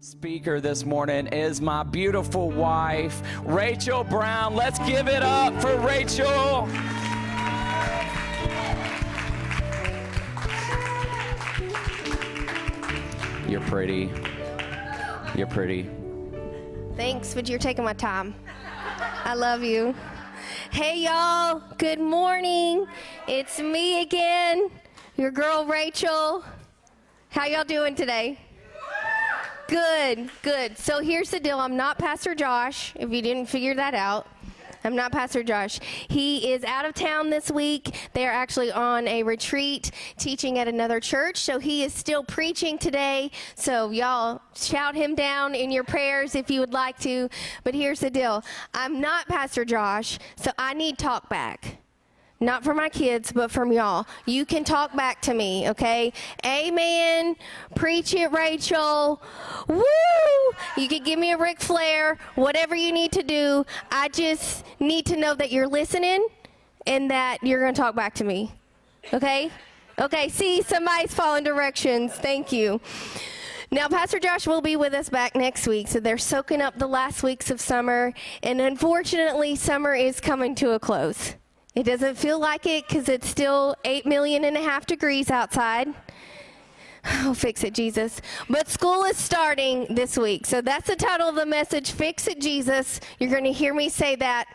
speaker this morning is my beautiful wife, Rachael Brown. Let's give it up for Rachael. You're pretty. You're pretty. Thanks, but you're taking my time. I love you. Hey, y'all. Good morning. It's me again, your girl Rachael. How y'all doing today? Good, good. So here's the deal I'm not Pastor Josh, if you didn't figure that out. I'm not Pastor Josh. He is out of town this week. They are actually on a retreat teaching at another church. So he is still preaching today. So y'all shout him down in your prayers if you would like to. But here's the deal I'm not Pastor Josh, so I need talk back. Not for my kids, but from y'all. You can talk back to me, okay? Amen. Preach it, Rachael. Woo! You can give me a Ric Flair, whatever you need to do. I just need to know that you're listening and that you're going to talk back to me, okay? Okay, see, somebody's following directions. Thank you. Now, Pastor Josh will be with us back next week, so they're soaking up the last weeks of summer, and unfortunately, summer is coming to a close. It doesn't feel like it because it's still 8 million and a half degrees outside. Oh, fix it, Jesus. But school is starting this week. So that's the title of the message Fix It, Jesus. You're going to hear me say that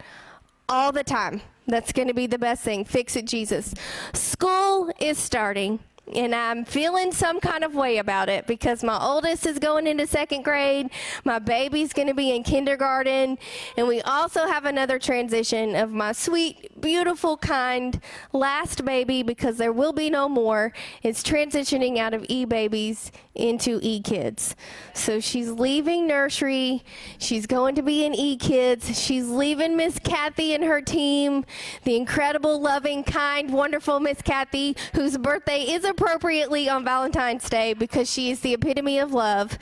all the time. That's going to be the best thing. Fix it, Jesus. School is starting and I'm feeling some kind of way about it because my oldest is going into second grade, my baby's going to be in kindergarten, and we also have another transition of my sweet, beautiful, kind last baby because there will be no more. It's transitioning out of e babies into e kids. So she's leaving nursery, she's going to be in e kids, she's leaving Miss Kathy and her team, the incredible, loving, kind, wonderful Miss Kathy, whose birthday is appropriately on Valentine's Day because she is the epitome of love.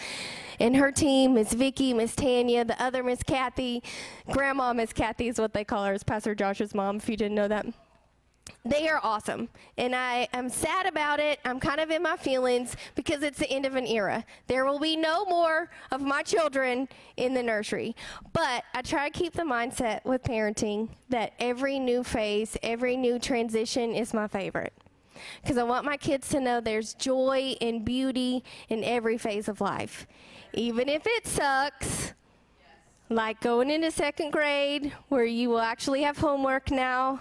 And her team, Miss Vicky, Miss Tanya, the other Miss Kathy, Grandma Miss Kathy is what they call her, is Pastor Josh's mom, if you didn't know that they are awesome. And I am sad about it. I'm kind of in my feelings because it's the end of an era. There will be no more of my children in the nursery. But I try to keep the mindset with parenting that every new phase, every new transition is my favorite. Because I want my kids to know there's joy and beauty in every phase of life. Even if it sucks, like going into second grade where you will actually have homework now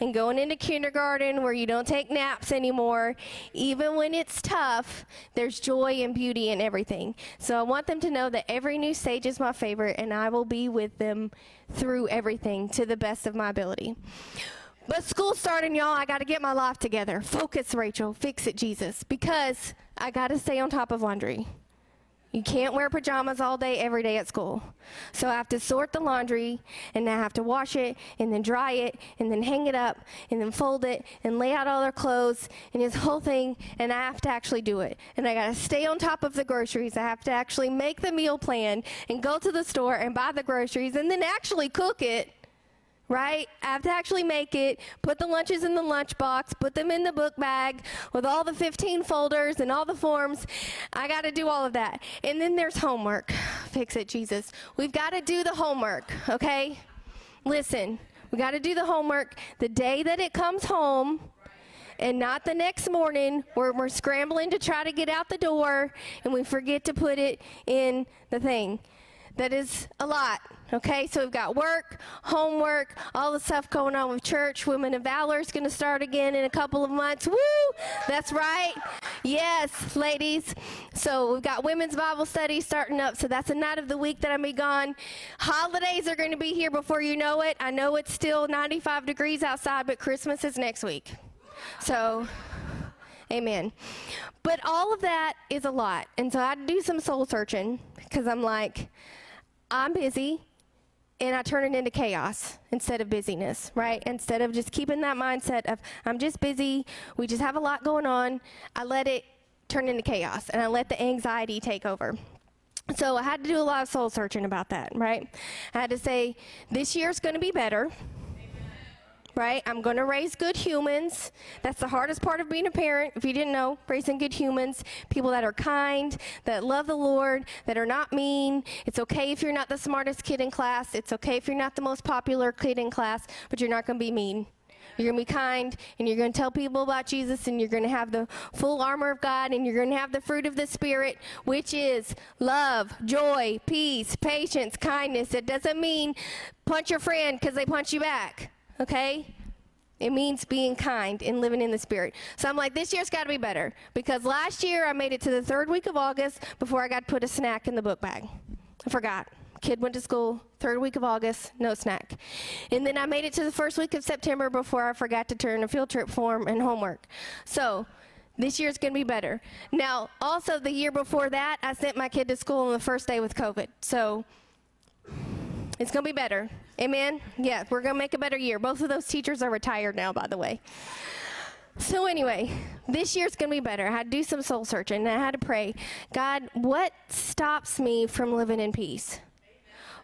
and going into kindergarten where you don't take naps anymore, even when it's tough, there's joy and beauty in everything. So I want them to know that every new stage is my favorite and I will be with them through everything to the best of my ability. But school's starting, y'all. I got to get my life together. Focus, Rachael. Fix it, Jesus. Because I got to stay on top of laundry. You can't wear pajamas all day, every day at school. So I have to sort the laundry, and I have to wash it, and then dry it, and then hang it up, and then fold it, and lay out all their clothes, and this whole thing, and I have to actually do it. And I gotta stay on top of the groceries. I have to actually make the meal plan, and go to the store and buy the groceries, and then actually cook it right? I have to actually make it, put the lunches in the lunchbox, put them in the book bag with all the 15 folders and all the forms. I got to do all of that. And then there's homework. Fix it, Jesus. We've got to do the homework, okay? Listen, we got to do the homework the day that it comes home and not the next morning where we're scrambling to try to get out the door and we forget to put it in the thing. That is a lot. Okay, so we've got work, homework, all the stuff going on with church. Women of Valor is going to start again in a couple of months. Woo! That's right. Yes, ladies. So we've got women's Bible study starting up. So that's a night of the week that I'm be gone. Holidays are going to be here before you know it. I know it's still 95 degrees outside, but Christmas is next week. So. Amen. But all of that is a lot. And so I do some soul searching because I'm like, I'm busy and I turn it into chaos instead of busyness, right? Instead of just keeping that mindset of, I'm just busy, we just have a lot going on, I let it turn into chaos and I let the anxiety take over. So I had to do a lot of soul searching about that, right? I had to say, this year's going to be better. Right? I'm going to raise good humans. That's the hardest part of being a parent. If you didn't know, raising good humans, people that are kind, that love the Lord, that are not mean. It's okay if you're not the smartest kid in class. It's okay if you're not the most popular kid in class, but you're not going to be mean. You're going to be kind, and you're going to tell people about Jesus, and you're going to have the full armor of God, and you're going to have the fruit of the Spirit, which is love, joy, peace, patience, kindness. It doesn't mean punch your friend because they punch you back okay? It means being kind and living in the Spirit. So I'm like, this year's got to be better because last year I made it to the third week of August before I got put a snack in the book bag. I forgot. Kid went to school, third week of August, no snack. And then I made it to the first week of September before I forgot to turn a field trip form and homework. So this year's going to be better. Now, also the year before that, I sent my kid to school on the first day with COVID. So it's going to be better. Amen? Yeah, we're going to make a better year. Both of those teachers are retired now, by the way. So, anyway, this year's going to be better. I had to do some soul searching and I had to pray God, what stops me from living in peace?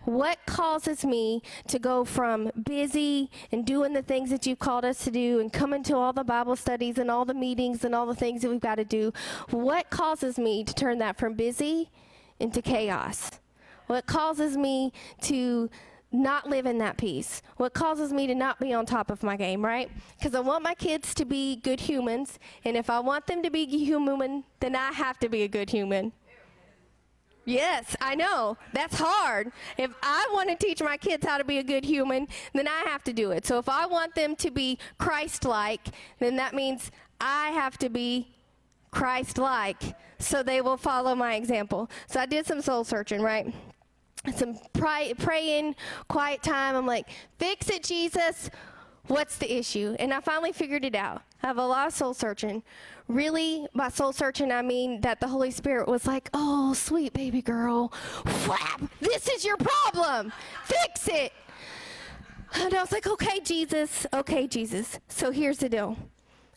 What causes me to go from busy and doing the things that you've called us to do and coming to all the Bible studies and all the meetings and all the things that we've got to do? What causes me to turn that from busy into chaos? What causes me to not live in that peace? What causes me to not be on top of my game, right? Because I want my kids to be good humans, and if I want them to be human, then I have to be a good human. Yes, I know. That's hard. If I want to teach my kids how to be a good human, then I have to do it. So if I want them to be Christ like, then that means I have to be Christ like so they will follow my example. So I did some soul searching, right? Some pray, praying, quiet time. I'm like, fix it, Jesus. What's the issue? And I finally figured it out. I have a lot of soul searching. Really, by soul searching, I mean that the Holy Spirit was like, oh, sweet baby girl, whap, this is your problem. Fix it. And I was like, okay, Jesus, okay, Jesus. So here's the deal.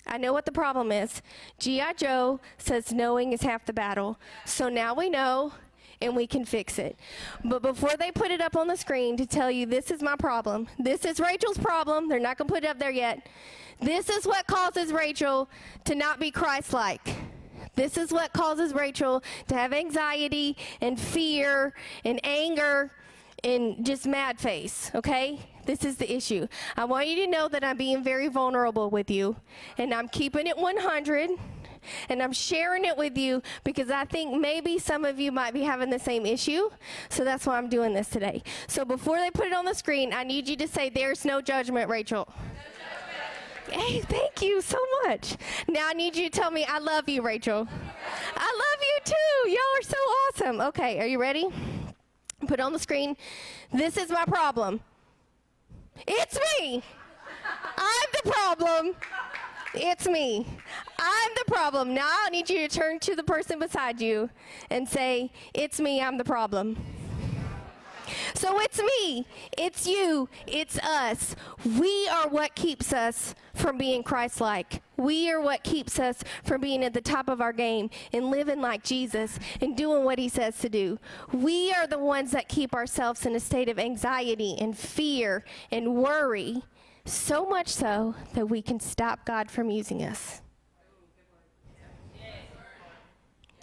I know what the problem is. G.I. Joe says knowing is half the battle. So now we know and we can fix it. But before they put it up on the screen to tell you this is my problem, this is Rachael's problem, they're not going to put it up there yet. This is what causes Rachael to not be Christ like. This is what causes Rachael to have anxiety and fear and anger and just mad face, okay? This is the issue. I want you to know that I'm being very vulnerable with you and I'm keeping it 100 and I'm sharing it with you because I think maybe some of you might be having the same issue. So that's why I'm doing this today. So before they put it on the screen, I need you to say, There's no judgment, Rachael. Hey, thank you so much. Now I need you to tell me I love you, Rachael. I love you too. Y'all are so awesome. Okay, are you ready? Put it on the screen. This is my problem. It's me. I'm the problem. It's me. I'm the problem. Now I need you to turn to the person beside you and say, It's me, I'm the problem. So it's me, it's you, it's us. We are what keeps us from being Christ like. We are what keeps us from being at the top of our game and living like Jesus and doing what he says to do. We are the ones that keep ourselves in a state of anxiety and fear and worry so much so that we can stop God from using us.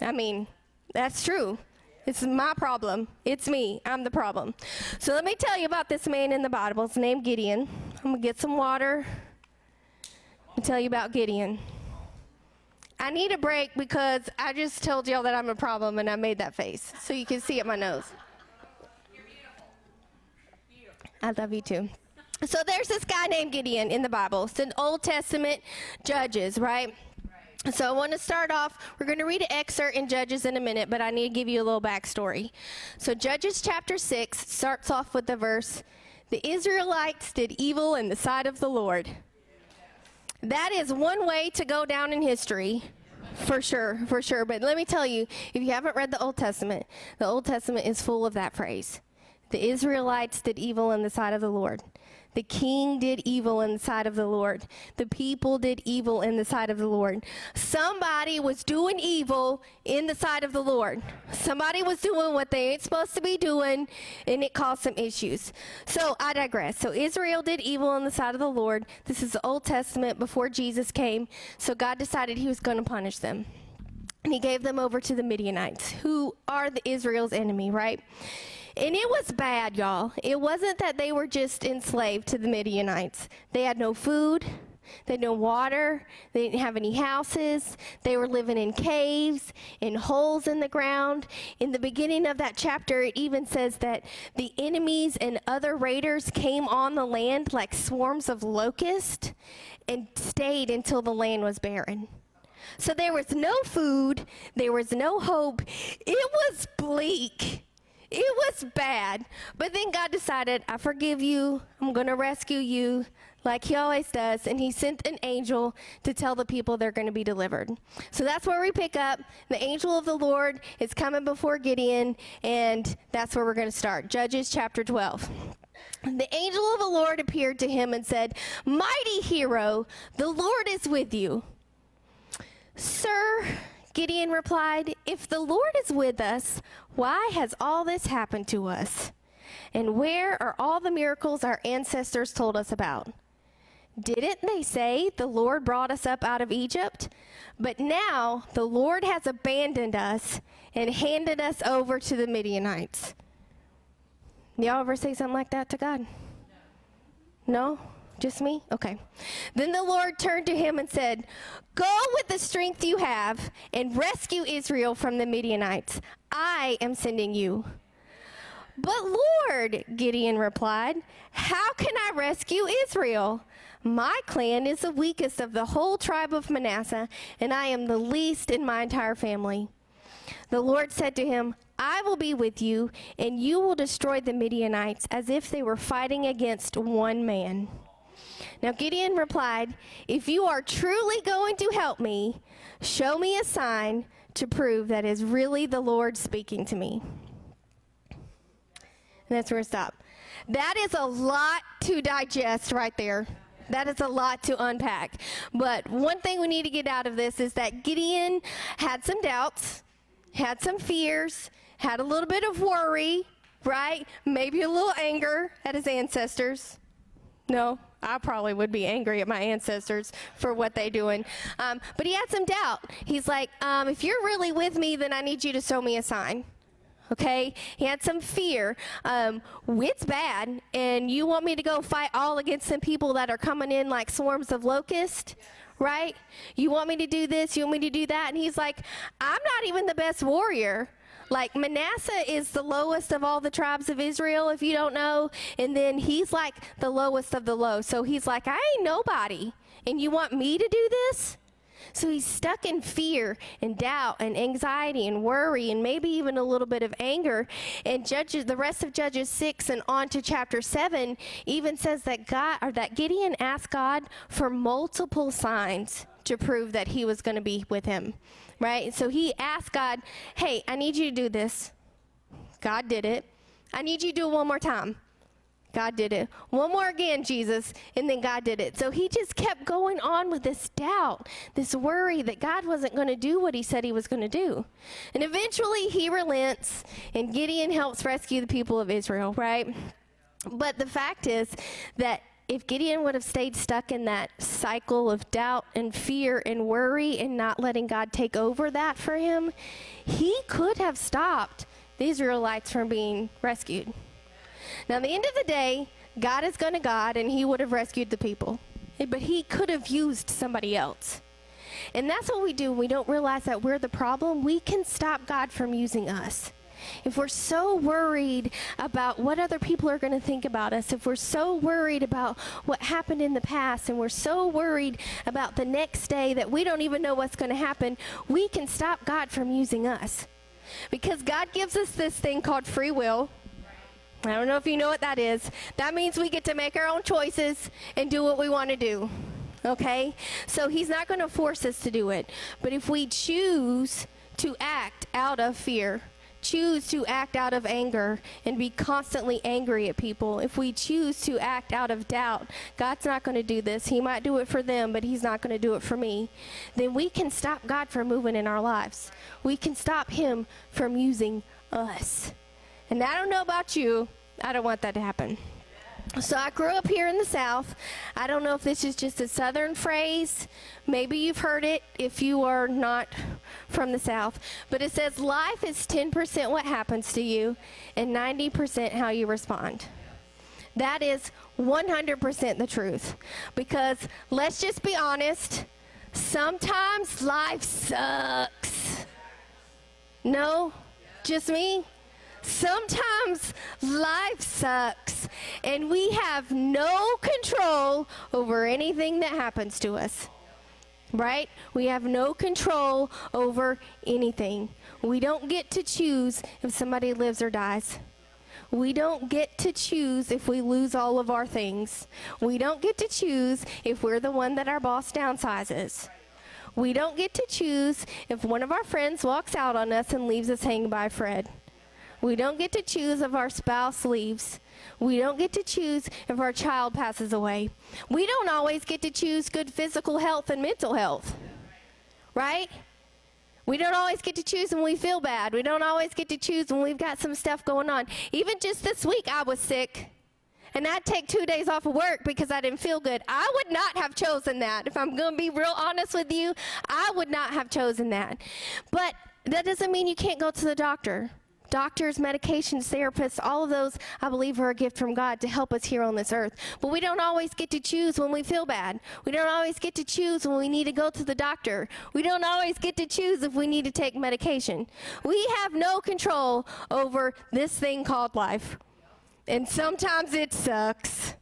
I mean, that's true. It's my problem. It's me. I'm the problem. So let me tell you about this man in the Bible. It's named Gideon. I'm going to get some water and tell you about Gideon. I need a break because I just told y'all that I'm a problem and I made that face. So you can see it my nose. I love you too. So there's this guy named Gideon in the Bible. It's an Old Testament Judges, right? So I want to start off. We're going to read an excerpt in Judges in a minute, but I need to give you a little backstory. So Judges chapter 6 starts off with the verse The Israelites did evil in the sight of the Lord. That is one way to go down in history. For sure, for sure. But let me tell you, if you haven't read the Old Testament, the Old Testament is full of that phrase. The Israelites did evil in the sight of the Lord. The king did evil in the sight of the Lord. The people did evil in the sight of the Lord. Somebody was doing evil in the sight of the Lord. Somebody was doing what they ain't supposed to be doing, and it caused some issues. So I digress. So Israel did evil in the sight of the Lord. This is the Old Testament before Jesus came. So God decided he was going to punish them. And he gave them over to the Midianites, who are the Israel's enemy, right? And it was bad, y'all. It wasn't that they were just enslaved to the Midianites. They had no food, they had no water, they didn't have any houses, they were living in caves, in holes in the ground. In the beginning of that chapter, it even says that the enemies and other raiders came on the land like swarms of locusts and stayed until the land was barren. So there was no food, there was no hope. It was bleak. It was bad. But then God decided, I forgive you. I'm going to rescue you like he always does. And he sent an angel to tell the people they're going to be delivered. So that's where we pick up. The angel of the Lord is coming before Gideon. And that's where we're going to start. Judges chapter 12. The angel of the Lord appeared to him and said, Mighty hero, the Lord is with you. Sir, Gideon replied, If the Lord is with us, why has all this happened to us? And where are all the miracles our ancestors told us about? Didn't they say the Lord brought us up out of Egypt? But now the Lord has abandoned us and handed us over to the Midianites. Y'all ever say something like that to God? No? Just me? Okay. Then the Lord turned to him and said, Go with the strength you have and rescue Israel from the Midianites. I am sending you. But Lord, Gideon replied, How can I rescue Israel? My clan is the weakest of the whole tribe of Manasseh, and I am the least in my entire family. The Lord said to him, I will be with you, and you will destroy the Midianites as if they were fighting against one man. Now Gideon replied, If you are truly going to help me, show me a sign to prove that is really the Lord speaking to me. And that's where we stop. That is a lot to digest right there. That is a lot to unpack. But one thing we need to get out of this is that Gideon had some doubts, had some fears, had a little bit of worry, right? Maybe a little anger at his ancestors. No, I probably would be angry at my ancestors for what they doing. Um, but he had some doubt. He's like, um, if you're really with me, then I need you to show me a sign. Okay, he had some fear. Um, it's bad, and you want me to go fight all against some people that are coming in like swarms of locusts, right? You want me to do this? You want me to do that? And he's like, I'm not even the best warrior. Like Manasseh is the lowest of all the tribes of Israel, if you don't know. And then he's like the lowest of the low. So he's like, I ain't nobody. And you want me to do this? So he's stuck in fear and doubt and anxiety and worry and maybe even a little bit of anger. And Judges, the rest of Judges 6 and on to chapter 7 even says that God or that Gideon asked God for multiple signs to prove that he was going to be with him right? So he asked God, hey, I need you to do this. God did it. I need you to do it one more time. God did it. One more again, Jesus. And then God did it. So he just kept going on with this doubt, this worry that God wasn't going to do what he said he was going to do. And eventually he relents, and Gideon helps rescue the people of Israel, right? But the fact is that if Gideon would have stayed stuck in that cycle of doubt and fear and worry and not letting God take over that for him, he could have stopped the Israelites from being rescued. Now, at the end of the day, God is going to God and he would have rescued the people. But he could have used somebody else. And that's what we do we don't realize that we're the problem. We can stop God from using us if we're so worried about what other people are going to think about us, if we're so worried about what happened in the past, and we're so worried about the next day that we don't even know what's going to happen, we can stop God from using us. Because God gives us this thing called free will. I don't know if you know what that is. That means we get to make our own choices and do what we want to do. Okay? So He's not going to force us to do it. But if we choose to act out of fear, choose to act out of anger and be constantly angry at people, if we choose to act out of doubt, God's not going to do this. He might do it for them, but He's not going to do it for me. Then we can stop God from moving in our lives. We can stop Him from using us. And I don't know about you, I don't want that to happen. So I grew up here in the South. I don't know if this is just a Southern phrase. Maybe you've heard it if you are not from the South. But it says life is 10% what happens to you and 90% how you respond. That is 100% the truth. Because let's just be honest, sometimes life sucks. No? Just me? Sometimes life sucks and we have no control over anything that happens to us. Right? We have no control over anything. We don't get to choose if somebody lives or dies. We don't get to choose if we lose all of our things. We don't get to choose if we're the one that our boss downsizes. We don't get to choose if one of our friends walks out on us and leaves us hanging by thread. We don't get to choose if our spouse leaves. We don't get to choose if our child passes away. We don't always get to choose good physical health and mental health. Right? We don't always get to choose when we feel bad. We don't always get to choose when we've got some stuff going on. Even just this week, I was sick. And I'd take two days off of work because I didn't feel good. I would not have chosen that. If I'm going to be real honest with you, I would not have chosen that. But that doesn't mean you can't go to the doctor. Doctors, medications, therapists, all of those, I believe, are a gift from God to help us here on this earth. But we don't always get to choose when we feel bad. We don't always get to choose when we need to go to the doctor. We don't always get to choose if we need to take medication. We have no control over this thing called life. And sometimes it sucks.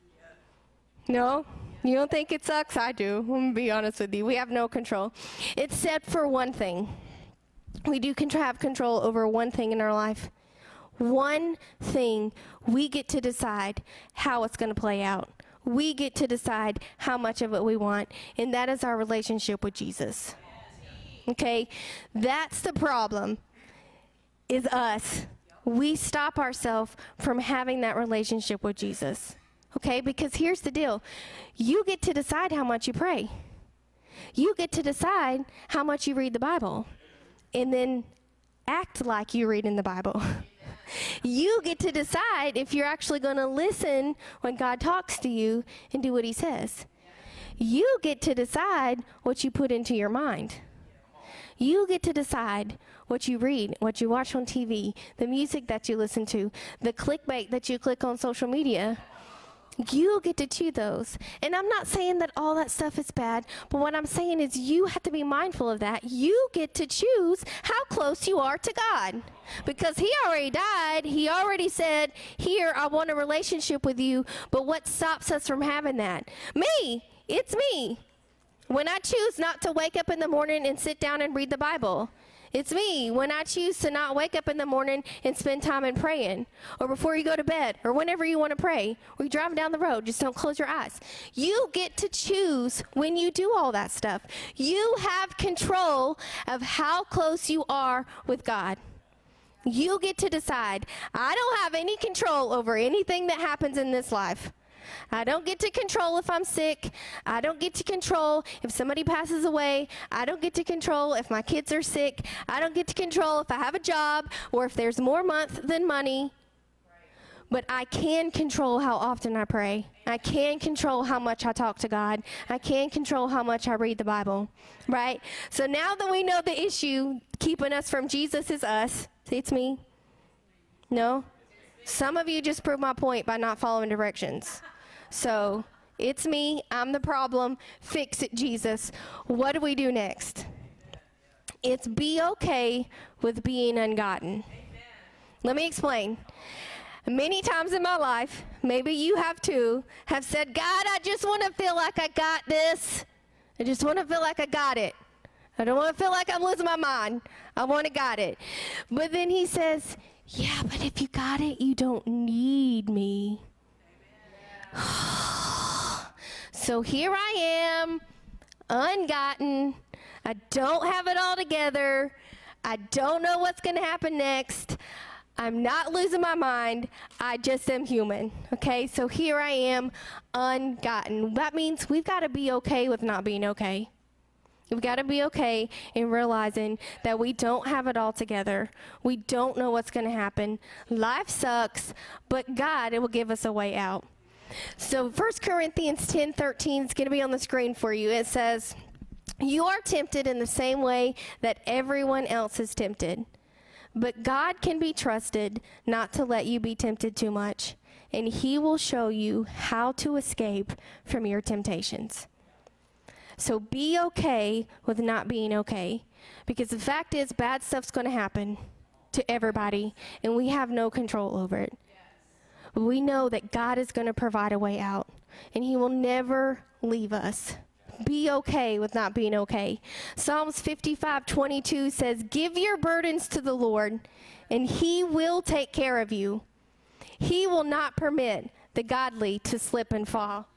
No? You don't think it sucks? I do. I'm going to be honest with you. We have no control. Except for one thing we do have control over one thing in our life. One thing we get to decide how it's going to play out. We get to decide how much of it we want, and that is our relationship with Jesus. Okay? That's the problem. Is us. We stop ourselves from having that relationship with Jesus. Okay? Because here's the deal. You get to decide how much you pray. You get to decide how much you read the Bible and then act like you read in the Bible. you get to decide if you're actually going to listen when God talks to you and do what he says. You get to decide what you put into your mind. You get to decide what you read, what you watch on TV, the music that you listen to, the clickbait that you click on social media. You get to choose those. And I'm not saying that all that stuff is bad, but what I'm saying is you have to be mindful of that. You get to choose how close you are to God. Because He already died. He already said, Here, I want a relationship with you. But what stops us from having that? Me. It's me. When I choose not to wake up in the morning and sit down and read the Bible, it's me when I choose to not wake up in the morning and spend time in praying, or before you go to bed, or whenever you want to pray, or you're driving down the road, just don't close your eyes. You get to choose when you do all that stuff. You have control of how close you are with God. You get to decide. I don't have any control over anything that happens in this life. I don't get to control if I'm sick. I don't get to control if somebody passes away. I don't get to control if my kids are sick. I don't get to control if I have a job or if there's more month than money. But I can control how often I pray. I can control how much I talk to God. I can control how much I read the Bible. Right? So now that we know the issue keeping us from Jesus is us. It's me. No? Some of you just proved my point by not following directions. So it's me. I'm the problem. Fix it, Jesus. What do we do next? It's be okay with being ungotten. Let me explain. Many times in my life, maybe you have too, have said, God, I just want to feel like I got this. I just want to feel like I got it. I don't want to feel like I'm losing my mind. I want to got it. But then he says, Yeah, but if you got it, you don't need me. So here I am, ungotten. I don't have it all together. I don't know what's going to happen next. I'm not losing my mind. I just am human. Okay, so here I am, ungotten. That means we've got to be okay with not being okay. We've got to be okay in realizing that we don't have it all together. We don't know what's going to happen. Life sucks, but God it will give us a way out. So 1 Corinthians 10 13 is going to be on the screen for you. It says, You are tempted in the same way that everyone else is tempted. But God can be trusted not to let you be tempted too much, and He will show you how to escape from your temptations. So be okay with not being okay. Because the fact is, bad stuff's going to happen to everybody, and we have no control over it. We know that God is going to provide a way out, and He will never leave us. Be okay with not being okay. Psalms 55 22 says, Give your burdens to the Lord, and He will take care of you. He will not permit the godly to slip and fall.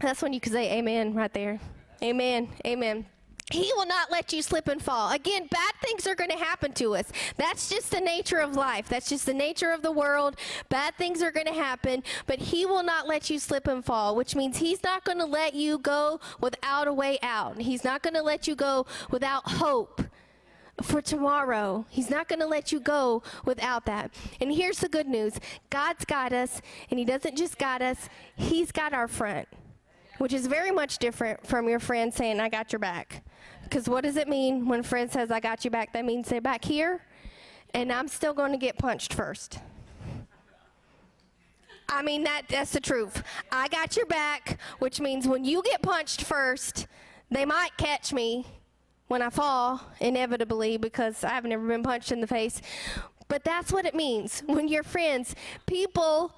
That's when you can say amen right there. Amen. Amen. He will not let you slip and fall. Again, bad things are going to happen to us. That's just the nature of life. That's just the nature of the world. Bad things are going to happen, but He will not let you slip and fall, which means He's not going to let you go without a way out. He's not going to let you go without hope for tomorrow. He's not going to let you go without that. And here's the good news God's got us, and He doesn't just got us, He's got our front which is very much different from your friend saying, I got your back. Because what does it mean when a friend says, I got you back? That means they're back here, and I'm still going to get punched first. I mean, that, that's the truth. I got your back, which means when you get punched first, they might catch me when I fall, inevitably, because I've never been punched in the face. But that's what it means. When you're friends, people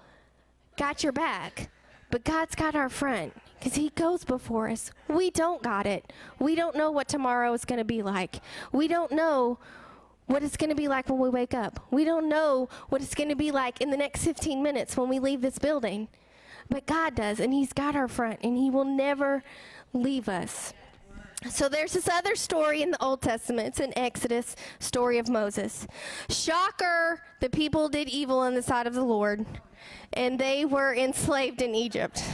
got your back, but God's got our front because He goes before us. We don't got it. We don't know what tomorrow is going to be like. We don't know what it's going to be like when we wake up. We don't know what it's going to be like in the next 15 minutes when we leave this building. But God does, and He's got our front, and He will never leave us. So there's this other story in the Old Testament. It's an Exodus story of Moses. Shocker, the people did evil in the sight of the Lord, and they were enslaved in Egypt.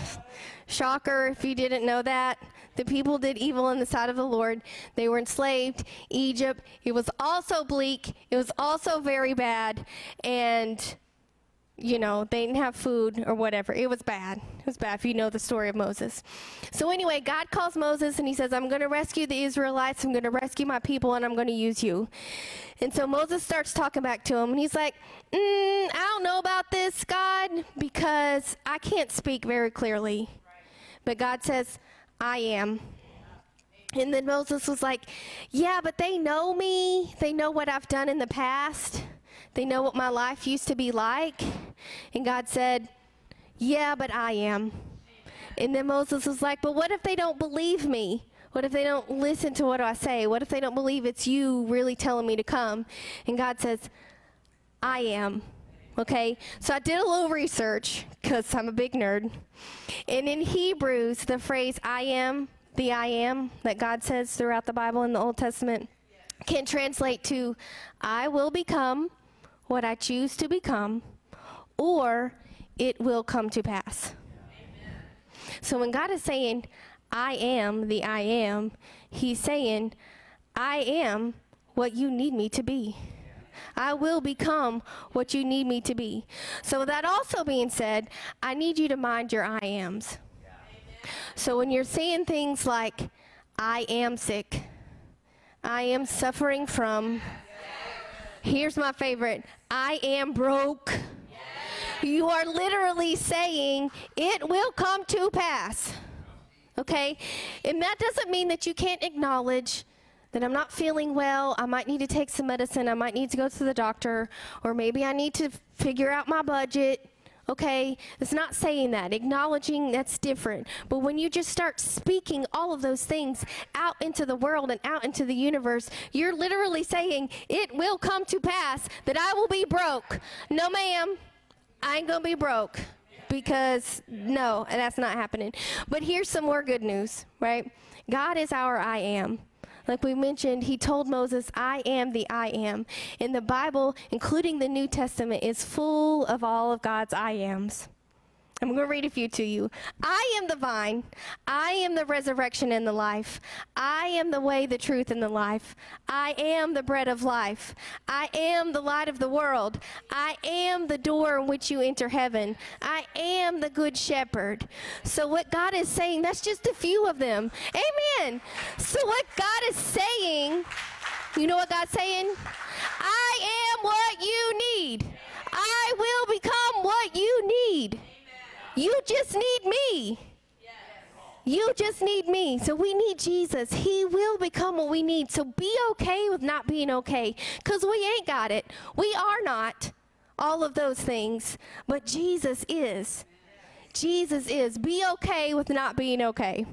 Shocker, if you didn't know that. The people did evil in the sight of the Lord. They were enslaved. Egypt. It was also bleak. It was also very bad. And, you know, they didn't have food or whatever. It was bad. It was bad if you know the story of Moses. So, anyway, God calls Moses and he says, I'm going to rescue the Israelites. I'm going to rescue my people and I'm going to use you. And so Moses starts talking back to him and he's like, mm, I don't know about this, God, because I can't speak very clearly. But God says, I am. And then Moses was like, Yeah, but they know me. They know what I've done in the past. They know what my life used to be like. And God said, Yeah, but I am. And then Moses was like, But what if they don't believe me? What if they don't listen to what I say? What if they don't believe it's you really telling me to come? And God says, I am. Okay, so I did a little research because I'm a big nerd. And in Hebrews, the phrase I am, the I am that God says throughout the Bible in the Old Testament can translate to I will become what I choose to become, or it will come to pass. So when God is saying, I am the I am, He's saying, I am what you need me to be. I will become what you need me to be. So, that also being said, I need you to mind your I ams. So, when you're saying things like, I am sick, I am suffering from, here's my favorite, I am broke. You are literally saying, it will come to pass. Okay? And that doesn't mean that you can't acknowledge that I'm not feeling well, I might need to take some medicine, I might need to go to the doctor, or maybe I need to figure out my budget. Okay, it's not saying that. Acknowledging that's different. But when you just start speaking all of those things out into the world and out into the universe, you're literally saying, It will come to pass that I will be broke. No, ma'am, I ain't gonna be broke because no, that's not happening. But here's some more good news, right? God is our I am. Like we mentioned, he told Moses, I am the I am. And the Bible, including the New Testament, is full of all of God's I ams. I'm going to read a few to you. I am the vine. I am the resurrection and the life. I am the way, the truth, and the life. I am the bread of life. I am the light of the world. I am the door in which you enter heaven. I am the good shepherd. So, what God is saying, that's just a few of them. Amen. So, what God is saying, you know what God's saying? I am what you need. I will become what you need. You just need me. You just need me. So we need Jesus. He will become what we need. So be okay with not being okay because we ain't got it. We are not all of those things, but Jesus is. Jesus is. Be okay with not being okay.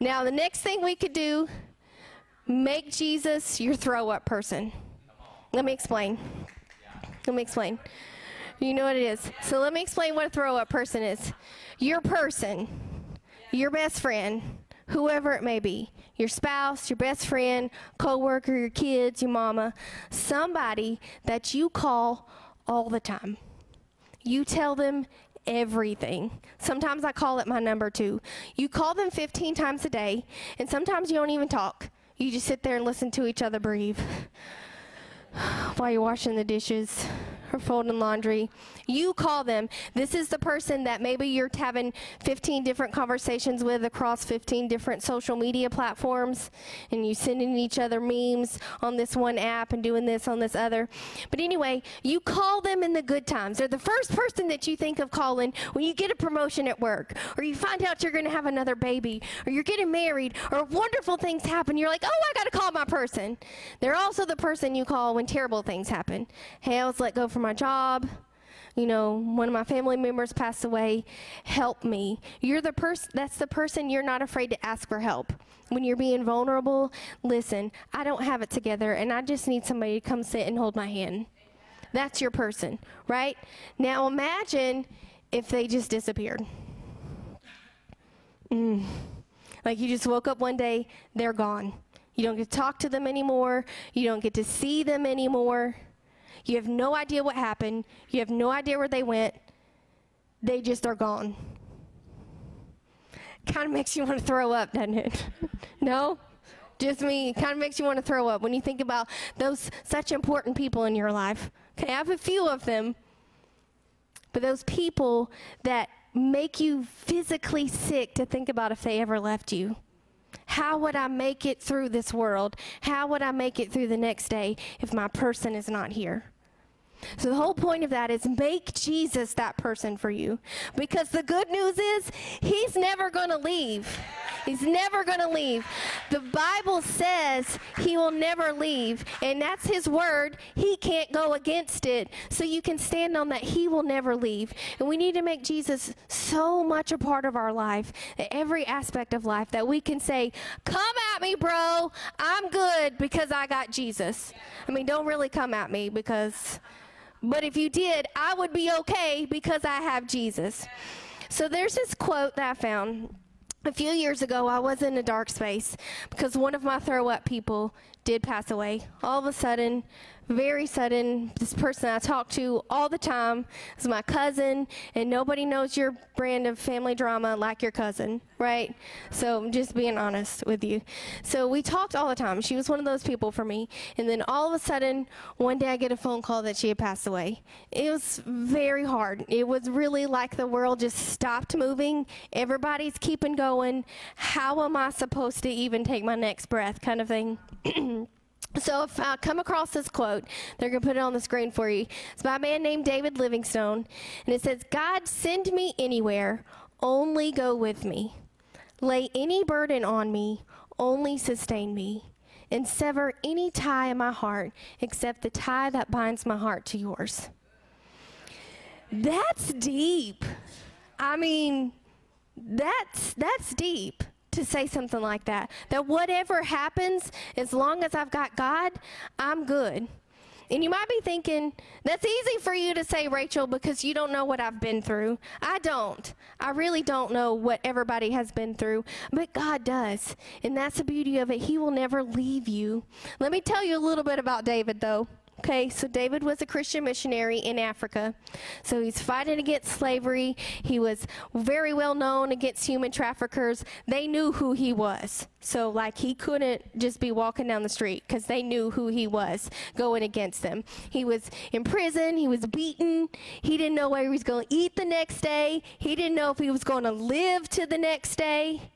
Now, the next thing we could do, make Jesus your throw up person. Let me explain. Let me explain. You know what it is. So let me explain what a throw up person is. Your person, your best friend, whoever it may be, your spouse, your best friend, coworker, your kids, your mama, somebody that you call all the time. You tell them everything. Sometimes I call it my number two. You call them 15 times a day, and sometimes you don't even talk. You just sit there and listen to each other breathe while you're washing the dishes or folding laundry. You call them. This is the person that maybe you're having 15 different conversations with across 15 different social media platforms, and you sending each other memes on this one app and doing this on this other. But anyway, you call them in the good times. They're the first person that you think of calling when you get a promotion at work, or you find out you're going to have another baby, or you're getting married, or wonderful things happen. You're like, oh, I got to call my person. They're also the person you call when terrible things happen. Hey, I was let go from my job. You know, one of my family members passed away. Help me. You're the person, that's the person you're not afraid to ask for help. When you're being vulnerable, listen, I don't have it together and I just need somebody to come sit and hold my hand. That's your person, right? Now imagine if they just disappeared. Mm. Like you just woke up one day, they're gone. You don't get to talk to them anymore. You don't get to see them anymore. You have no idea what happened. You have no idea where they went. They just are gone. Kind of makes you want to throw up, doesn't it? no? Just me. Kind of makes you want to throw up when you think about those such important people in your life. Okay, I have a few of them. But those people that make you physically sick to think about if they ever left you. How would I make it through this world? How would I make it through the next day if my person is not here? So the whole point of that is make Jesus that person for you. Because the good news is he's never going to leave. He's never going to leave. The Bible says he will never leave, and that's his word. He can't go against it. So you can stand on that he will never leave. And we need to make Jesus so much a part of our life, every aspect of life that we can say, "Come at me, bro. I'm good because I got Jesus." I mean, don't really come at me because but if you did, I would be okay because I have Jesus. So there's this quote that I found. A few years ago, I was in a dark space because one of my throw up people did pass away. All of a sudden, very sudden. This person I talk to all the time is my cousin, and nobody knows your brand of family drama like your cousin, right? So just being honest with you. So we talked all the time. She was one of those people for me. And then all of a sudden, one day I get a phone call that she had passed away. It was very hard. It was really like the world just stopped moving. Everybody's keeping going. How am I supposed to even take my next breath, kind of thing? So if I come across this quote, they're going to put it on the screen for you. It's by a man named David Livingstone, and it says, God, send me anywhere, only go with me. Lay any burden on me, only sustain me. And sever any tie in my heart except the tie that binds my heart to yours. That's deep. I mean, that's that's deep to say something like that. That whatever happens, as long as I've got God, I'm good. And you might be thinking, that's easy for you to say, Rachael, because you don't know what I've been through. I don't. I really don't know what everybody has been through, but God does. And that's the beauty of it. He will never leave you. Let me tell you a little bit about David, though. Okay, so David was a Christian missionary in Africa. So he's fighting against slavery. He was very well known against human traffickers. They knew who he was. So, like, he couldn't just be walking down the street because they knew who he was going against them. He was in prison. He was beaten. He didn't know where he was going to eat the next day. He didn't know if he was going to live to the next day.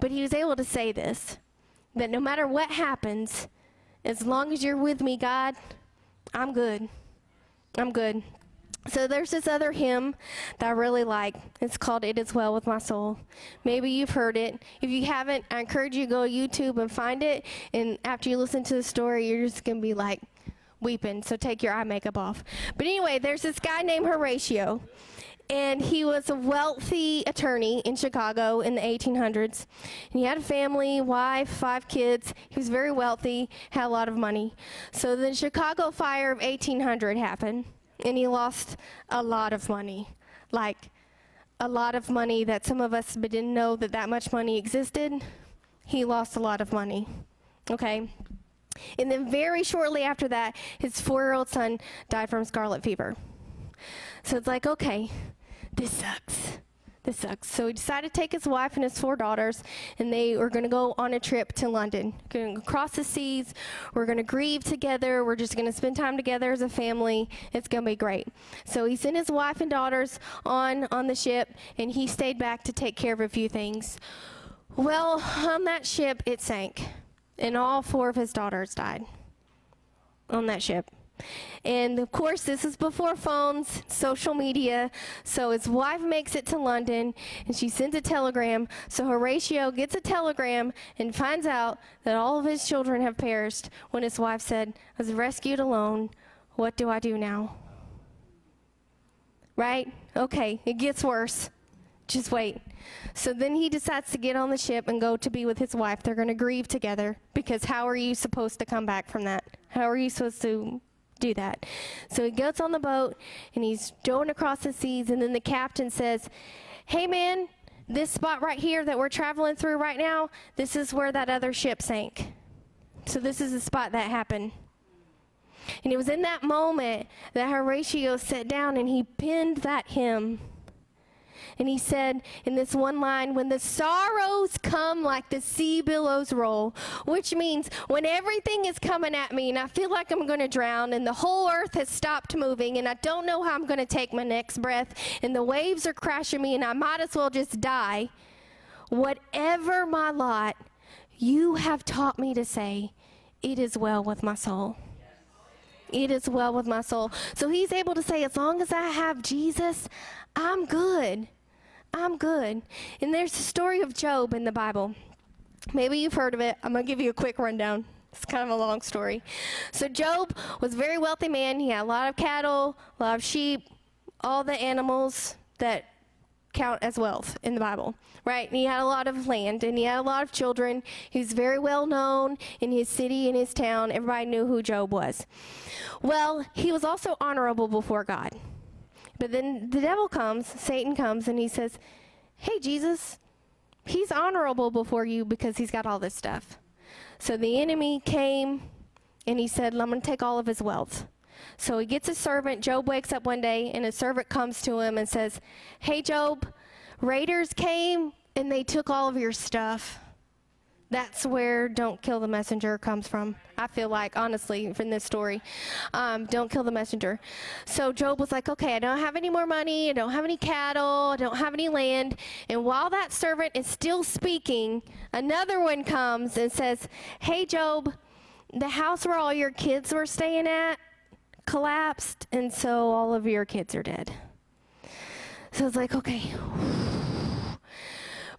But he was able to say this that no matter what happens, as long as you're with me, God, I'm good. I'm good. So there's this other hymn that I really like. It's called It Is Well With My Soul. Maybe you've heard it. If you haven't, I encourage you to go to YouTube and find it. And after you listen to the story, you're just going to be like weeping. So take your eye makeup off. But anyway, there's this guy named Horatio and he was a wealthy attorney in Chicago in the 1800s. And he had a family, wife, five kids. He was very wealthy, had a lot of money. So the Chicago fire of 1800 happened, and he lost a lot of money. Like a lot of money that some of us didn't know that that much money existed. He lost a lot of money. Okay? And then very shortly after that, his four year old son died from scarlet fever. So it's like, okay, this sucks. This sucks. So he decided to take his wife and his four daughters, and they were going to go on a trip to London. Going to cross the seas. We're going to grieve together. We're just going to spend time together as a family. It's going to be great. So he sent his wife and daughters on on the ship, and he stayed back to take care of a few things. Well, on that ship, it sank, and all four of his daughters died on that ship. And of course, this is before phones, social media. So his wife makes it to London and she sends a telegram. So Horatio gets a telegram and finds out that all of his children have perished when his wife said, I was rescued alone. What do I do now? Right? Okay, it gets worse. Just wait. So then he decides to get on the ship and go to be with his wife. They're going to grieve together because how are you supposed to come back from that? How are you supposed to do that. So he gets on the boat and he's going across the seas, and then the captain says, Hey man, this spot right here that we're traveling through right now, this is where that other ship sank. So this is the spot that happened. And it was in that moment that Horatio sat down and he pinned that hymn. And he said in this one line, when the sorrows come like the sea billows roll, which means when everything is coming at me and I feel like I'm going to drown and the whole earth has stopped moving and I don't know how I'm going to take my next breath and the waves are crashing me and I might as well just die, whatever my lot, you have taught me to say, it is well with my soul. It is well with my soul. So he's able to say, as long as I have Jesus, I'm good. I'm good. And there's the story of Job in the Bible. Maybe you've heard of it. I'm going to give you a quick rundown. It's kind of a long story. So, Job was a very wealthy man. He had a lot of cattle, a lot of sheep, all the animals that count as wealth in the Bible, right? And he had a lot of land and he had a lot of children. He was very well known in his city, in his town. Everybody knew who Job was. Well, he was also honorable before God. But then the devil comes, Satan comes, and he says, Hey, Jesus, he's honorable before you because he's got all this stuff. So the enemy came and he said, I'm going to take all of his wealth. So he gets a servant. Job wakes up one day and a servant comes to him and says, Hey, Job, raiders came and they took all of your stuff. That's where don't kill the messenger comes from. I feel like, honestly, from this story, um, don't kill the messenger. So Job was like, okay, I don't have any more money. I don't have any cattle. I don't have any land. And while that servant is still speaking, another one comes and says, hey, Job, the house where all your kids were staying at collapsed, and so all of your kids are dead. So it's like, okay.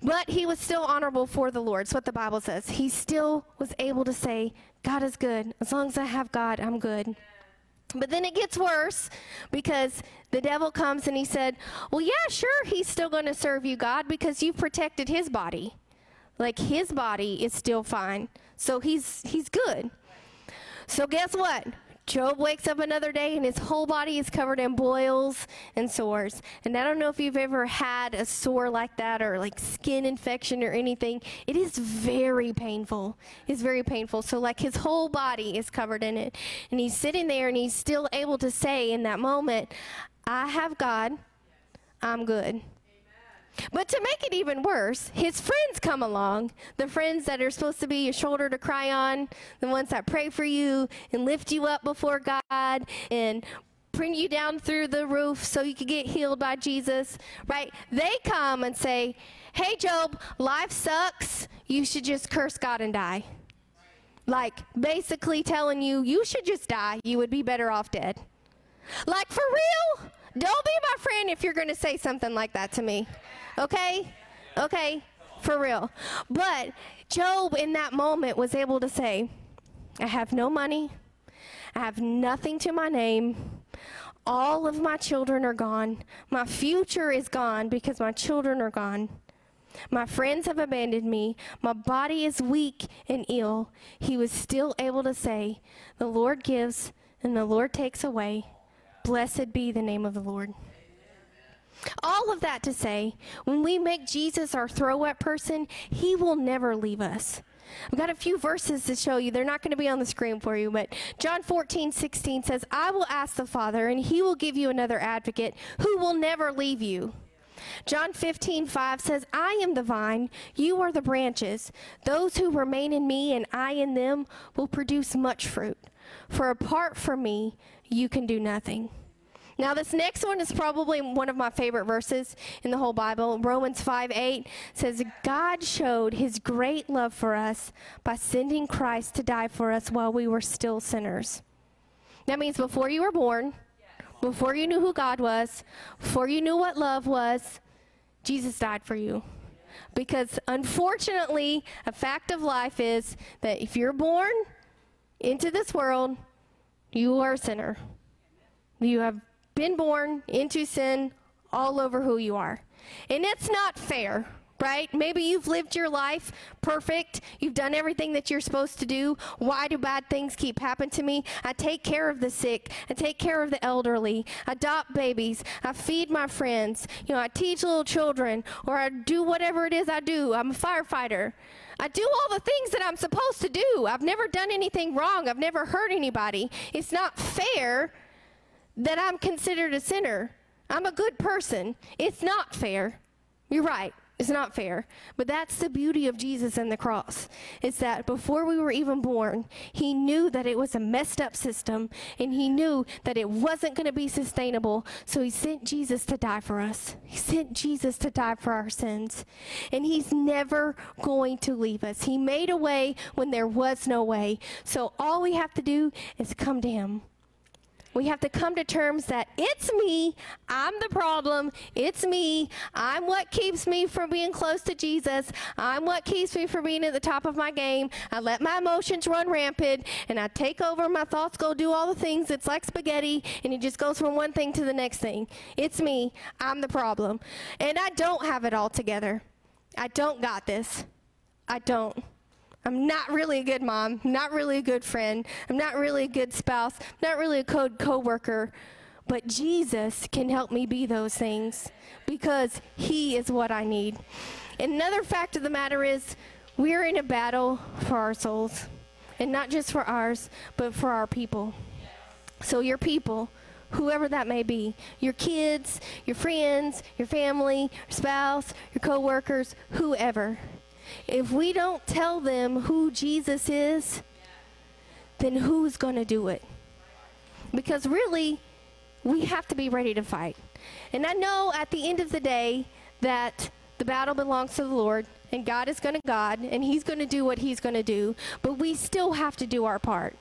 But he was still honorable for the Lord. That's what the Bible says. He still was able to say, God is good. As long as I have God, I'm good. But then it gets worse because the devil comes and he said, Well, yeah, sure, he's still going to serve you, God, because you've protected his body. Like his body is still fine. So he's he's good. So guess what? Job wakes up another day and his whole body is covered in boils and sores. And I don't know if you've ever had a sore like that or like skin infection or anything. It is very painful. It's very painful. So, like, his whole body is covered in it. And he's sitting there and he's still able to say in that moment, I have God, I'm good. But to make it even worse, his friends come along. The friends that are supposed to be your shoulder to cry on, the ones that pray for you and lift you up before God and bring you down through the roof so you can get healed by Jesus, right? They come and say, Hey, Job, life sucks. You should just curse God and die. Like, basically telling you, you should just die. You would be better off dead. Like, for real? Don't be my friend if you're going to say something like that to me. Okay? Okay? For real. But Job, in that moment, was able to say, I have no money. I have nothing to my name. All of my children are gone. My future is gone because my children are gone. My friends have abandoned me. My body is weak and ill. He was still able to say, The Lord gives and the Lord takes away. Blessed be the name of the Lord. All of that to say, when we make Jesus our throw up person, he will never leave us. I've got a few verses to show you. They're not going to be on the screen for you, but John 14, 16 says, I will ask the Father, and he will give you another advocate who will never leave you. John 15, 5 says, I am the vine, you are the branches. Those who remain in me and I in them will produce much fruit. For apart from me, you can do nothing. Now, this next one is probably one of my favorite verses in the whole Bible. Romans 5 8 says, God showed his great love for us by sending Christ to die for us while we were still sinners. That means before you were born, before you knew who God was, before you knew what love was, Jesus died for you. Because unfortunately, a fact of life is that if you're born into this world, you are a sinner. You have been born into sin all over who you are. And it's not fair, right? Maybe you've lived your life perfect. You've done everything that you're supposed to do. Why do bad things keep happening to me? I take care of the sick. I take care of the elderly. I adopt babies. I feed my friends. You know, I teach little children or I do whatever it is I do. I'm a firefighter. I do all the things that I'm supposed to do. I've never done anything wrong. I've never hurt anybody. It's not fair that I'm considered a sinner. I'm a good person. It's not fair. You're right. It's not fair. But that's the beauty of Jesus and the cross. It's that before we were even born, he knew that it was a messed up system and he knew that it wasn't going to be sustainable. So he sent Jesus to die for us. He sent Jesus to die for our sins. And he's never going to leave us. He made a way when there was no way. So all we have to do is come to him. We have to come to terms that it's me, I'm the problem, it's me, I'm what keeps me from being close to Jesus, I'm what keeps me from being at the top of my game. I let my emotions run rampant and I take over, my thoughts go do all the things. It's like spaghetti and it just goes from one thing to the next thing. It's me, I'm the problem. And I don't have it all together. I don't got this. I don't. I'm not really a good mom, not really a good friend, I'm not really a good spouse, not really a good coworker, but Jesus can help me be those things because he is what I need. Another fact of the matter is we're in a battle for our souls, and not just for ours, but for our people. So your people, whoever that may be, your kids, your friends, your family, your spouse, your coworkers, whoever if we don't tell them who Jesus is, then who's going to do it? Because really, we have to be ready to fight. And I know at the end of the day that the battle belongs to the Lord and God is going to God and He's going to do what He's going to do, but we still have to do our part.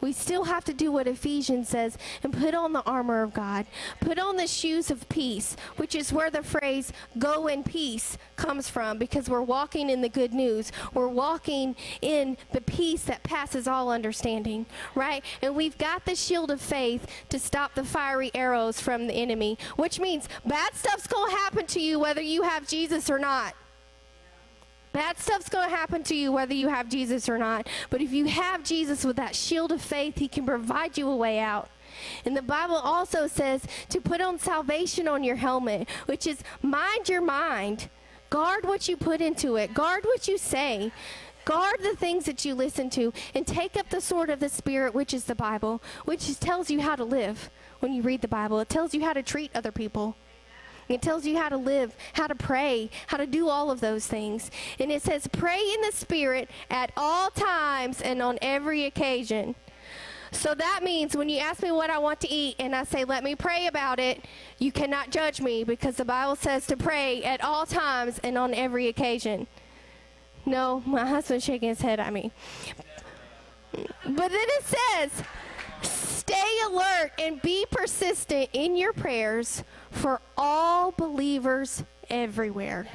We still have to do what Ephesians says and put on the armor of God. Put on the shoes of peace, which is where the phrase go in peace comes from because we're walking in the good news. We're walking in the peace that passes all understanding, right? And we've got the shield of faith to stop the fiery arrows from the enemy, which means bad stuff's going to happen to you whether you have Jesus or not. Bad stuff's going to happen to you whether you have Jesus or not. But if you have Jesus with that shield of faith, he can provide you a way out. And the Bible also says to put on salvation on your helmet, which is mind your mind. Guard what you put into it, guard what you say. Guard the things that you listen to and take up the sword of the Spirit, which is the Bible, which tells you how to live when you read the Bible. It tells you how to treat other people. It tells you how to live, how to pray, how to do all of those things. And it says, pray in the Spirit at all times and on every occasion. So that means when you ask me what I want to eat and I say, let me pray about it, you cannot judge me because the Bible says to pray at all times and on every occasion. No, my husband's shaking his head at me. But then it says, stay alert and be persistent in your prayers for all believers everywhere.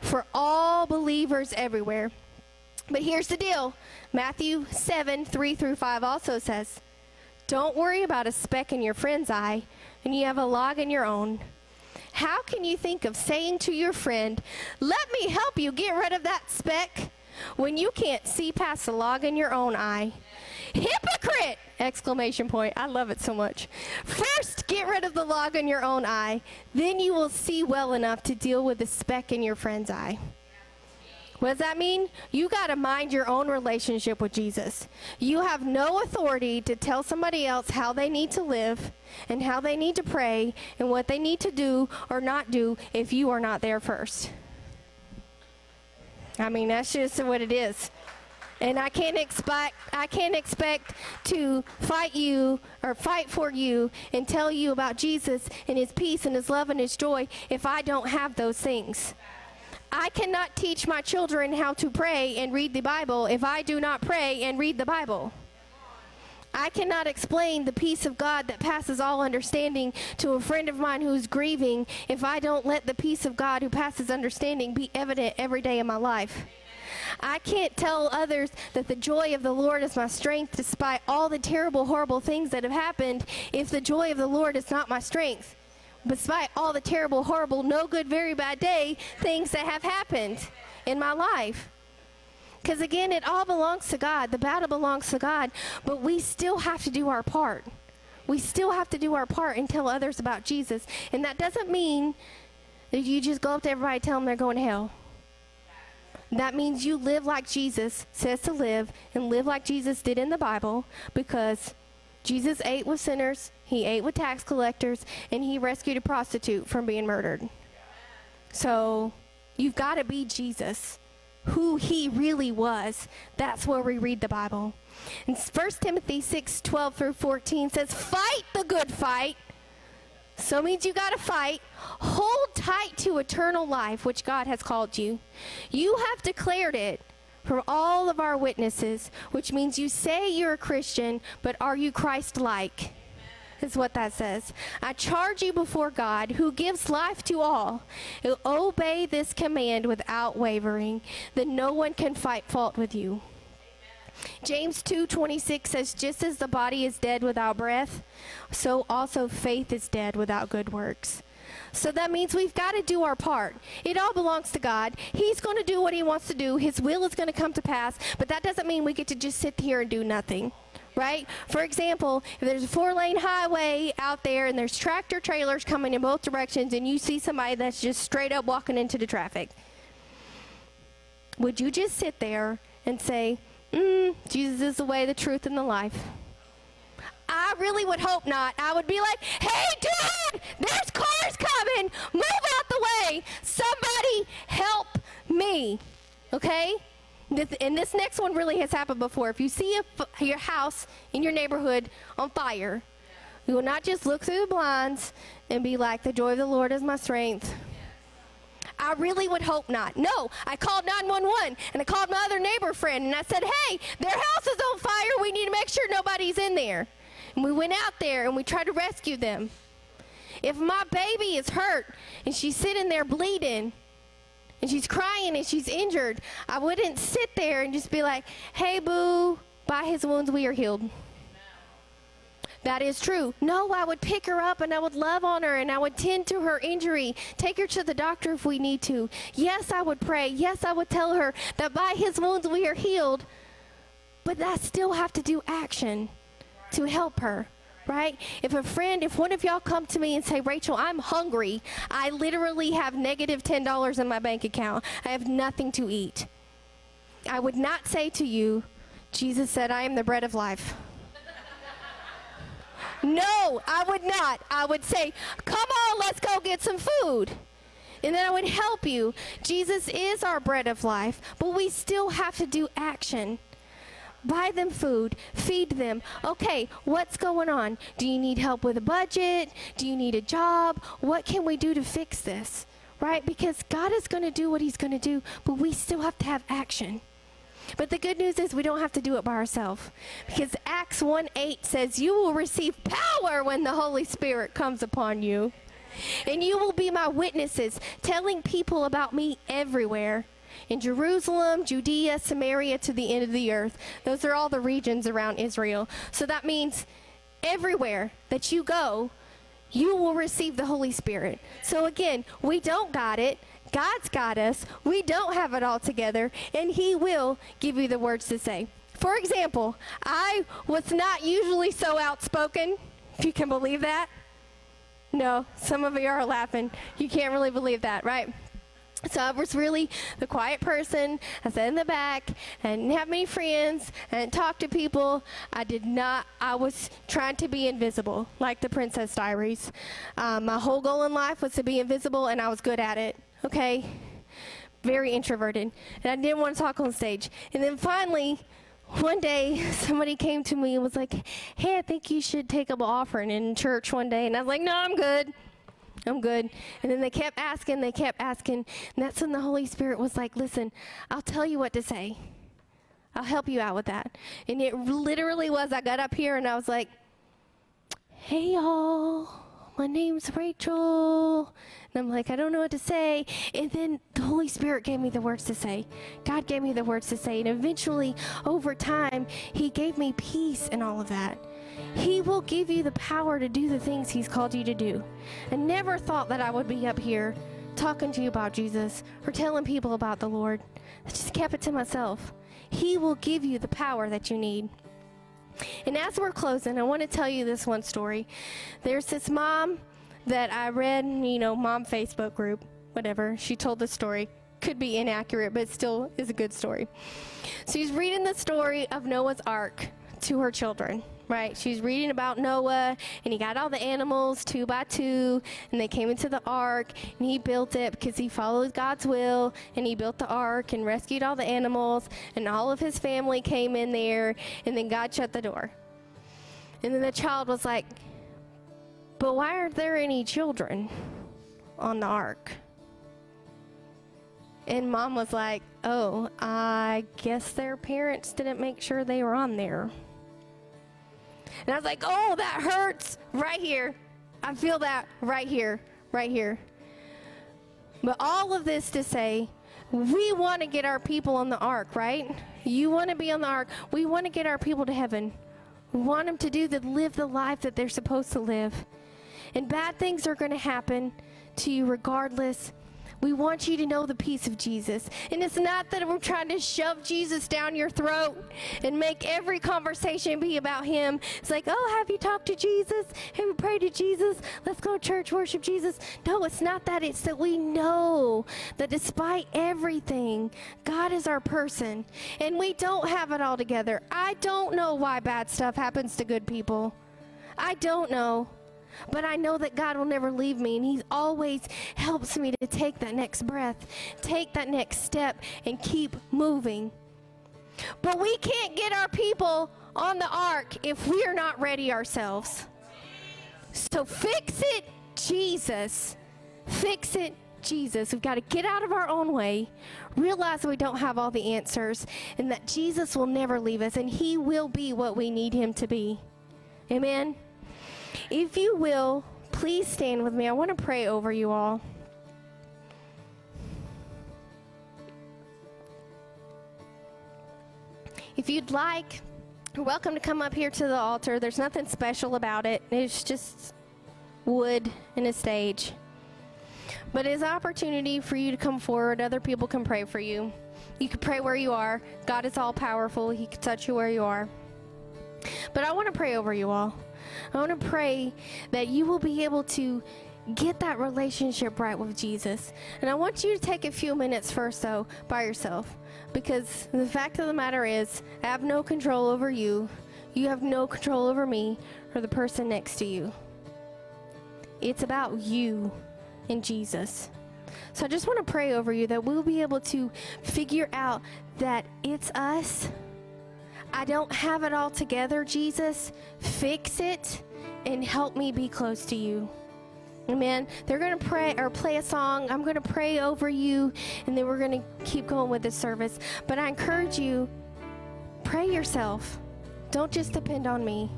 For all believers everywhere. But here's the deal Matthew 7 3 through 5 also says, Don't worry about a speck in your friend's eye, and you have a log in your own. How can you think of saying to your friend, Let me help you get rid of that speck, when you can't see past the log in your own eye? Hypocrite! Exclamation point. I love it so much. First, get rid of the log in your own eye. Then you will see well enough to deal with the speck in your friend's eye. What does that mean? You got to mind your own relationship with Jesus. You have no authority to tell somebody else how they need to live and how they need to pray and what they need to do or not do if you are not there first. I mean, that's just what it is. And I can't expect I can't expect to fight you or fight for you and tell you about Jesus and his peace and his love and his joy if I don't have those things. I cannot teach my children how to pray and read the Bible if I do not pray and read the Bible. I cannot explain the peace of God that passes all understanding to a friend of mine who's grieving if I don't let the peace of God who passes understanding be evident every day of my life. I can't tell others that the joy of the Lord is my strength despite all the terrible, horrible things that have happened if the joy of the Lord is not my strength. Despite all the terrible, horrible, no good, very bad day things that have happened in my life. Because again, it all belongs to God. The battle belongs to God. But we still have to do our part. We still have to do our part and tell others about Jesus. And that doesn't mean that you just go up to everybody and tell them they're going to hell. That means you live like Jesus says to live and live like Jesus did in the Bible because Jesus ate with sinners, he ate with tax collectors, and he rescued a prostitute from being murdered. So you've got to be Jesus, who he really was. That's where we read the Bible. And 1 Timothy 6 12 through 14 says, Fight the good fight so means you got to fight. Hold tight to eternal life, which God has called you. You have declared it from all of our witnesses, which means you say you're a Christian, but are you Christ like? Is what that says. I charge you before God, who gives life to all, who obey this command without wavering, that no one can fight fault with you. James 2:26 says just as the body is dead without breath, so also faith is dead without good works. So that means we've got to do our part. It all belongs to God. He's going to do what he wants to do. His will is going to come to pass, but that doesn't mean we get to just sit here and do nothing. Right? For example, if there's a four lane highway out there and there's tractor trailers coming in both directions and you see somebody that's just straight up walking into the traffic, would you just sit there and say, mm, Jesus is the way, the truth, and the life. I really would hope not. I would be like, hey, dude, there's cars coming. Move out the way. Somebody help me. Okay? And this next one really has happened before. If you see a, your house in your neighborhood on fire, you will not just look through the blinds and be like, the joy of the Lord is my strength. I really would hope not. No, I called 911 and I called my other neighbor friend and I said, hey, their house is on fire. We need to make sure nobody's in there. And we went out there and we tried to rescue them. If my baby is hurt and she's sitting there bleeding and she's crying and she's injured, I wouldn't sit there and just be like, hey, boo, by his wounds we are healed. That is true. No, I would pick her up and I would love on her and I would tend to her injury, take her to the doctor if we need to. Yes, I would pray. Yes, I would tell her that by his wounds we are healed. But I still have to do action to help her right? If a friend, if one of y'all come to me and say, Rachael, I'm hungry, I literally have negative $10 in my bank account, I have nothing to eat. I would not say to you, Jesus said, I am the bread of life. no, I would not. I would say, come on, let's go get some food. And then I would help you. Jesus is our bread of life, but we still have to do action. Buy them food, feed them. Okay, what's going on? Do you need help with a budget? Do you need a job? What can we do to fix this? Right? Because God is going to do what He's going to do, but we still have to have action. But the good news is we don't have to do it by ourselves. Because Acts 1 8 says, You will receive power when the Holy Spirit comes upon you. And you will be my witnesses, telling people about me everywhere. In Jerusalem, Judea, Samaria, to the end of the earth. Those are all the regions around Israel. So that means everywhere that you go, you will receive the Holy Spirit. So again, we don't got it. God's got us. We don't have it all together, and He will give you the words to say. For example, I was not usually so outspoken, if you can believe that. No, some of you are laughing. You can't really believe that, right? So I was really the quiet person. I sat in the back and didn't have many friends and talked to people. I did not, I was trying to be invisible, like the Princess Diaries. Um, my whole goal in life was to be invisible, and I was good at it okay? Very introverted. And I didn't want to talk on stage. And then finally, one day, somebody came to me and was like, hey, I think you should take up an offering in church one day. And I was like, no, I'm good. I'm good. And then they kept asking, they kept asking. And that's when the Holy Spirit was like, listen, I'll tell you what to say. I'll help you out with that. And it literally was, I got up here and I was like, hey, y'all, my name's Rachael. And I'm like, I don't know what to say. And then the Holy Spirit gave me the words to say. God gave me the words to say. And eventually, over time, He gave me peace and all of that. He will give you the power to do the things He's called you to do. I never thought that I would be up here talking to you about Jesus or telling people about the Lord. I just kept it to myself. He will give you the power that you need. And as we're closing, I want to tell you this one story. There's this mom that I read, you know, mom Facebook group, whatever. She told the story. Could be inaccurate, but still is a good story. So She's reading the story of Noah's Ark to her children right? She's reading about Noah, and he got all the animals two by two, and they came into the ark, and he built it because he followed God's will, and he built the ark and rescued all the animals, and all of his family came in there, and then God shut the door. And then the child was like, but why aren't there any children on the ark? And mom was like, Oh, I guess their parents didn't make sure they were on there. And I was like, Oh, that hurts right here. I feel that right here, right here. But all of this to say, we want to get our people on the ark, right? You want to be on the ark. We want to get our people to heaven. We want them to do the live the life that they're supposed to live. And bad things are going to happen to you regardless. We want you to know the peace of Jesus. And it's not that we're trying to shove Jesus down your throat and make every conversation be about Him. It's like, oh, have you talked to Jesus? Have you prayed to Jesus? Let's go to church, worship Jesus. No, it's not that. It's that we know that despite everything, God is our person. And we don't have it all together. I don't know why bad stuff happens to good people. I don't know. But I know that God will never leave me, and He always helps me to take that next breath, take that next step, and keep moving. But we can't get our people on the ark if we are not ready ourselves. So fix it, Jesus. Fix it, Jesus. We've got to get out of our own way, realize that we don't have all the answers, and that Jesus will never leave us, and He will be what we need Him to be. Amen. If you will, please stand with me. I want to pray over you all. If you'd like you're welcome to come up here to the altar. There's nothing special about it, it's just wood and a stage. But it's an opportunity for you to come forward. Other people can pray for you. You can pray where you are. God is all powerful, He can touch you where you are. But I want to pray over you all. I want to pray that you will be able to get that relationship right with Jesus. And I want you to take a few minutes first, though, by yourself. Because the fact of the matter is, I have no control over you. You have no control over me or the person next to you. It's about you and Jesus. So I just want to pray over you that we'll be able to figure out that it's us. I don't have it all together, Jesus. Fix it and help me be close to you. Amen. They're going to pray or play a song. I'm going to pray over you, and then we're going to keep going with the service. But I encourage you, pray yourself. Don't just depend on me.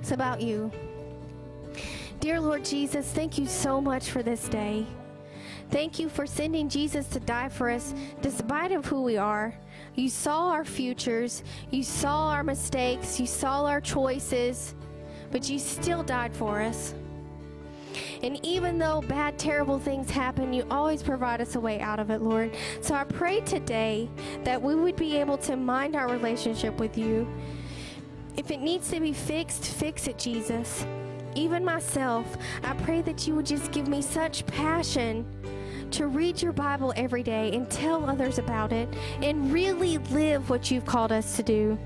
It's about you. Dear Lord Jesus, thank you so much for this day. Thank you for sending Jesus to die for us despite of who we are. You saw our futures, you saw our mistakes, you saw our choices, but you still died for us. And even though bad, terrible things happen, you always provide us a way out of it, Lord. So I pray today that we would be able to mind our relationship with you. If it needs to be fixed, fix it, Jesus. Even myself, I pray that you would just give me such passion to read your Bible every day and tell others about it and really live what you've called us to do.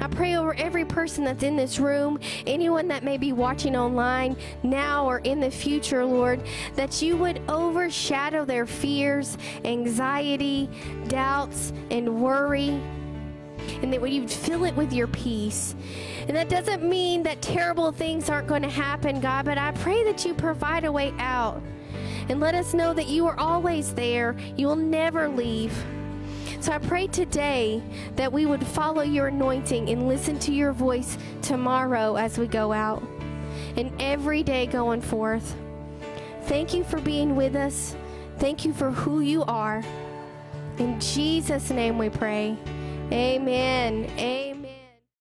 I pray over every person that's in this room, anyone that may be watching online now or in the future, Lord, that you would overshadow their fears, anxiety, doubts, and worry and that you'd fill it with your peace. And that doesn't mean that terrible things aren't going to happen, God, but I pray that you provide a way out and let us know that you are always there. You will never leave. So I pray today that we would follow your anointing and listen to your voice tomorrow as we go out and every day going forth. Thank you for being with us. Thank you for who you are. In Jesus' name we pray. Amen. Amen.